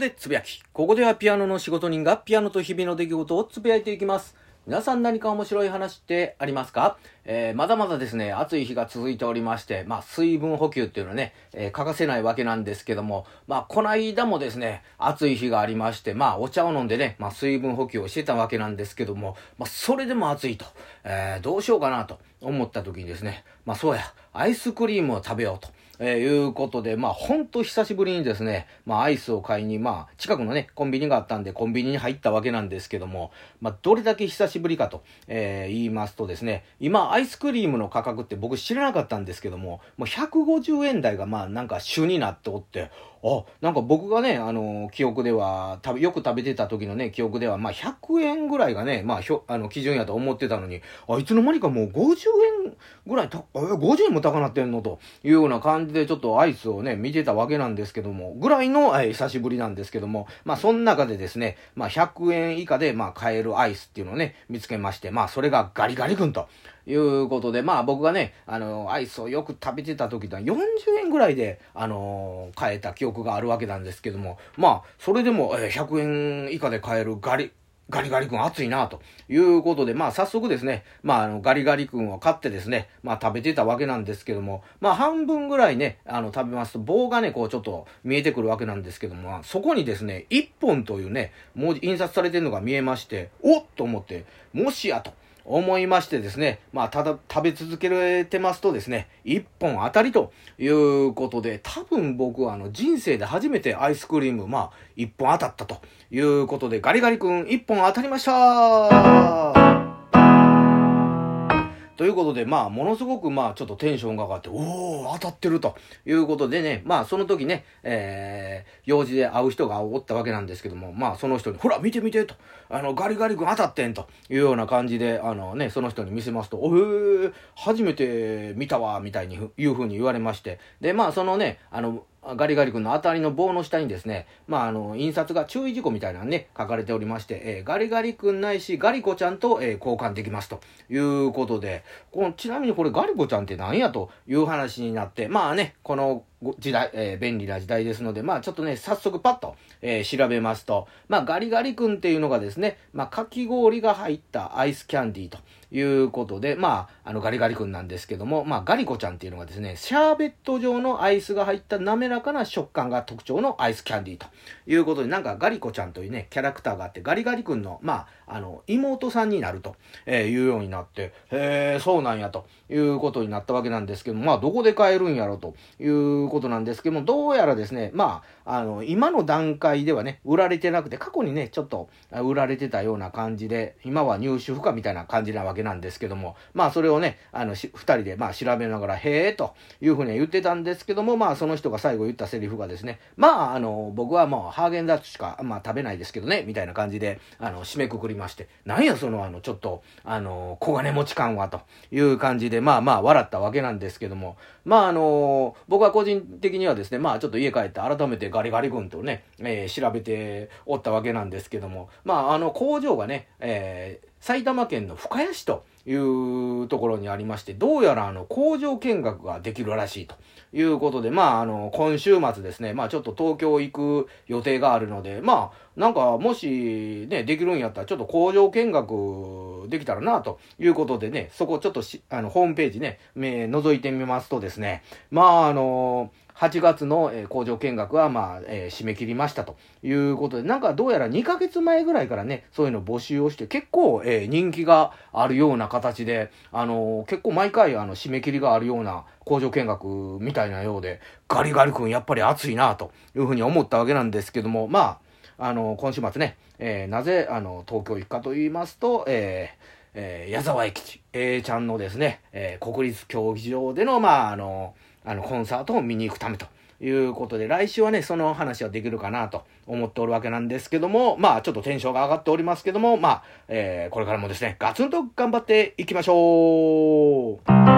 でつぶやき。ここではピアノの仕事人がピアノと日々の出来事をつぶやいていきます。皆さん何か面白い話ってありますか？えー、まだまだですね、暑い日が続いておりまして、まあ、水分補給っていうのはね、えー、欠かせないわけなんですけども、まあ、この間もですね、暑い日がありまして、まあ、お茶を飲んでね、まあ、水分補給をしてたわけなんですけども、まあ、それでも暑いと、えー、どうしようかなと思った時にですね、まあ、そうや、アイスクリームを食べようと。えー、いうことで、まあ、ほんと久しぶりにですね、まあ、アイスを買いに、まあ、近くのね、コンビニがあったんで、コンビニに入ったわけなんですけども、まあ、どれだけ久しぶりかと、えー、言いますとですね、今、アイスクリームの価格って僕知らなかったんですけども、もう150円台がまあ、なんか主になっておって、あ、なんか僕がね、あの、記憶では、食べ、よく食べてた時のね、記憶では、まあ、100円ぐらいがね、まあ、ひょ、あの、基準やと思ってたのに、あ、いつの間にかもう50円ぐらい、た、50円も高なってんのというような感じで、ちょっとアイスをね、見てたわけなんですけども、ぐらいの、えー、久しぶりなんですけども、まあ、その中でですね、まあ、100円以下で、まあ、買えるアイスっていうのをね、見つけまして、まあ、それがガリガリ君と。いうことで、まあ僕がね、あの、アイスをよく食べてた時とは40円ぐらいで、あの、買えた記憶があるわけなんですけども、まあ、それでも、え100円以下で買えるガリ、ガリガリ君熱いなということで、まあ早速ですね、まああのガリガリ君を買ってですね、まあ食べてたわけなんですけども、まあ半分ぐらいね、あの食べますと棒がね、こうちょっと見えてくるわけなんですけども、そこにですね、1本というね、文字、印刷されてるのが見えまして、おっと思って、もしやと。思いましてですね、まあ、ただ食べ続けてますとですね、一本当たりということで、多分僕はあの人生で初めてアイスクリーム、まあ、一本当たったということで、ガリガリ君一本当たりましたということで、まあ、ものすごく、まあ、ちょっとテンションが上がって、おお当たってるということでね、まあ、その時ね、えー、用事で会う人がおったわけなんですけども、まあ、その人に、ほら、見て見てと、あの、ガリガリ君当たってんというような感じで、あのね、その人に見せますと、おへー、初めて見たわ、みたいにいうふうに言われまして、で、まあ、そのね、あの、ガリガリ君の当たりの棒の下にですね、まあ、あの、印刷が注意事項みたいなのね、書かれておりまして、えー、ガリガリ君ないし、ガリコちゃんと、えー、交換できますということで、このちなみにこれガリコちゃんって何やという話になって、まあね、この時代、えー、便利な時代ですので、まあちょっとね、早速パッと、えー、調べますと、まあガリガリ君っていうのがですね、まあかき氷が入ったアイスキャンディーということで、まああのガリガリ君なんですけども、まあガリコちゃんっていうのがですね、シャーベット状のアイスが入った滑らかな食感が特徴のアイスキャンディーということで、なんかガリコちゃんというね、キャラクターがあって、ガリガリ君の、まあ、あの、妹さんになると、えいうようになって、へえ、そうなんやということになったわけなんですけども、まあどこで買えるんやろということなんですけども、どうやらですね、まあ、あの、今の段階ではね、売られてなくて、過去にね、ちょっと売られてたような感じで、今は入手不可みたいな感じなわけなんですけども、まあ、それをね、あの、二人で、まあ、調べながら、へえ、というふうには言ってたんですけども、まあ、その人が最後言ったセリフがですね、まあ、あの、僕はもう、ハーゲンダッツしか、まあ、食べないですけどね、みたいな感じで、あの、締めくくりまして、なんや、その、あの、ちょっと、あの、小金持ち感は、という感じで、まあまあ、笑ったわけなんですけども、まあ、あの、僕は個人的にはですね、まあちょっと家帰って改めてガリガリ君とね、えー、調べておったわけなんですけども、まああの工場がね、えー、埼玉県の深谷市というところにありまして、どうやらあの工場見学ができるらしいということで、まああの今週末ですね、まあちょっと東京行く予定があるので、まあなんかもしね、できるんやったらちょっと工場見学できたらなということでね、そこちょっとしあのホームページね、覗いてみますとですね、まああの8月の、え、工場見学は、まあ、え、締め切りましたということで、なんかどうやら2ヶ月前ぐらいからね、そういうの募集をして、結構、え、人気があるような形で、あの結構毎回、あの、締め切りがあるような工場見学みたいなようで、ガリガリ君やっぱり熱いな、というふうに思ったわけなんですけども、まあ、あの今週末ね、えなぜ、あの、東京行くかと言いますと、ええー、矢沢永吉、A ちゃんのですね、え国立競技場での、まあ、あのあの、コンサートを見に行くためということで、来週はね、その話はできるかなと思っておるわけなんですけども、まあ、ちょっとテンションが上がっておりますけども、まあ、えー、これからもですね、ガツンと頑張っていきましょう。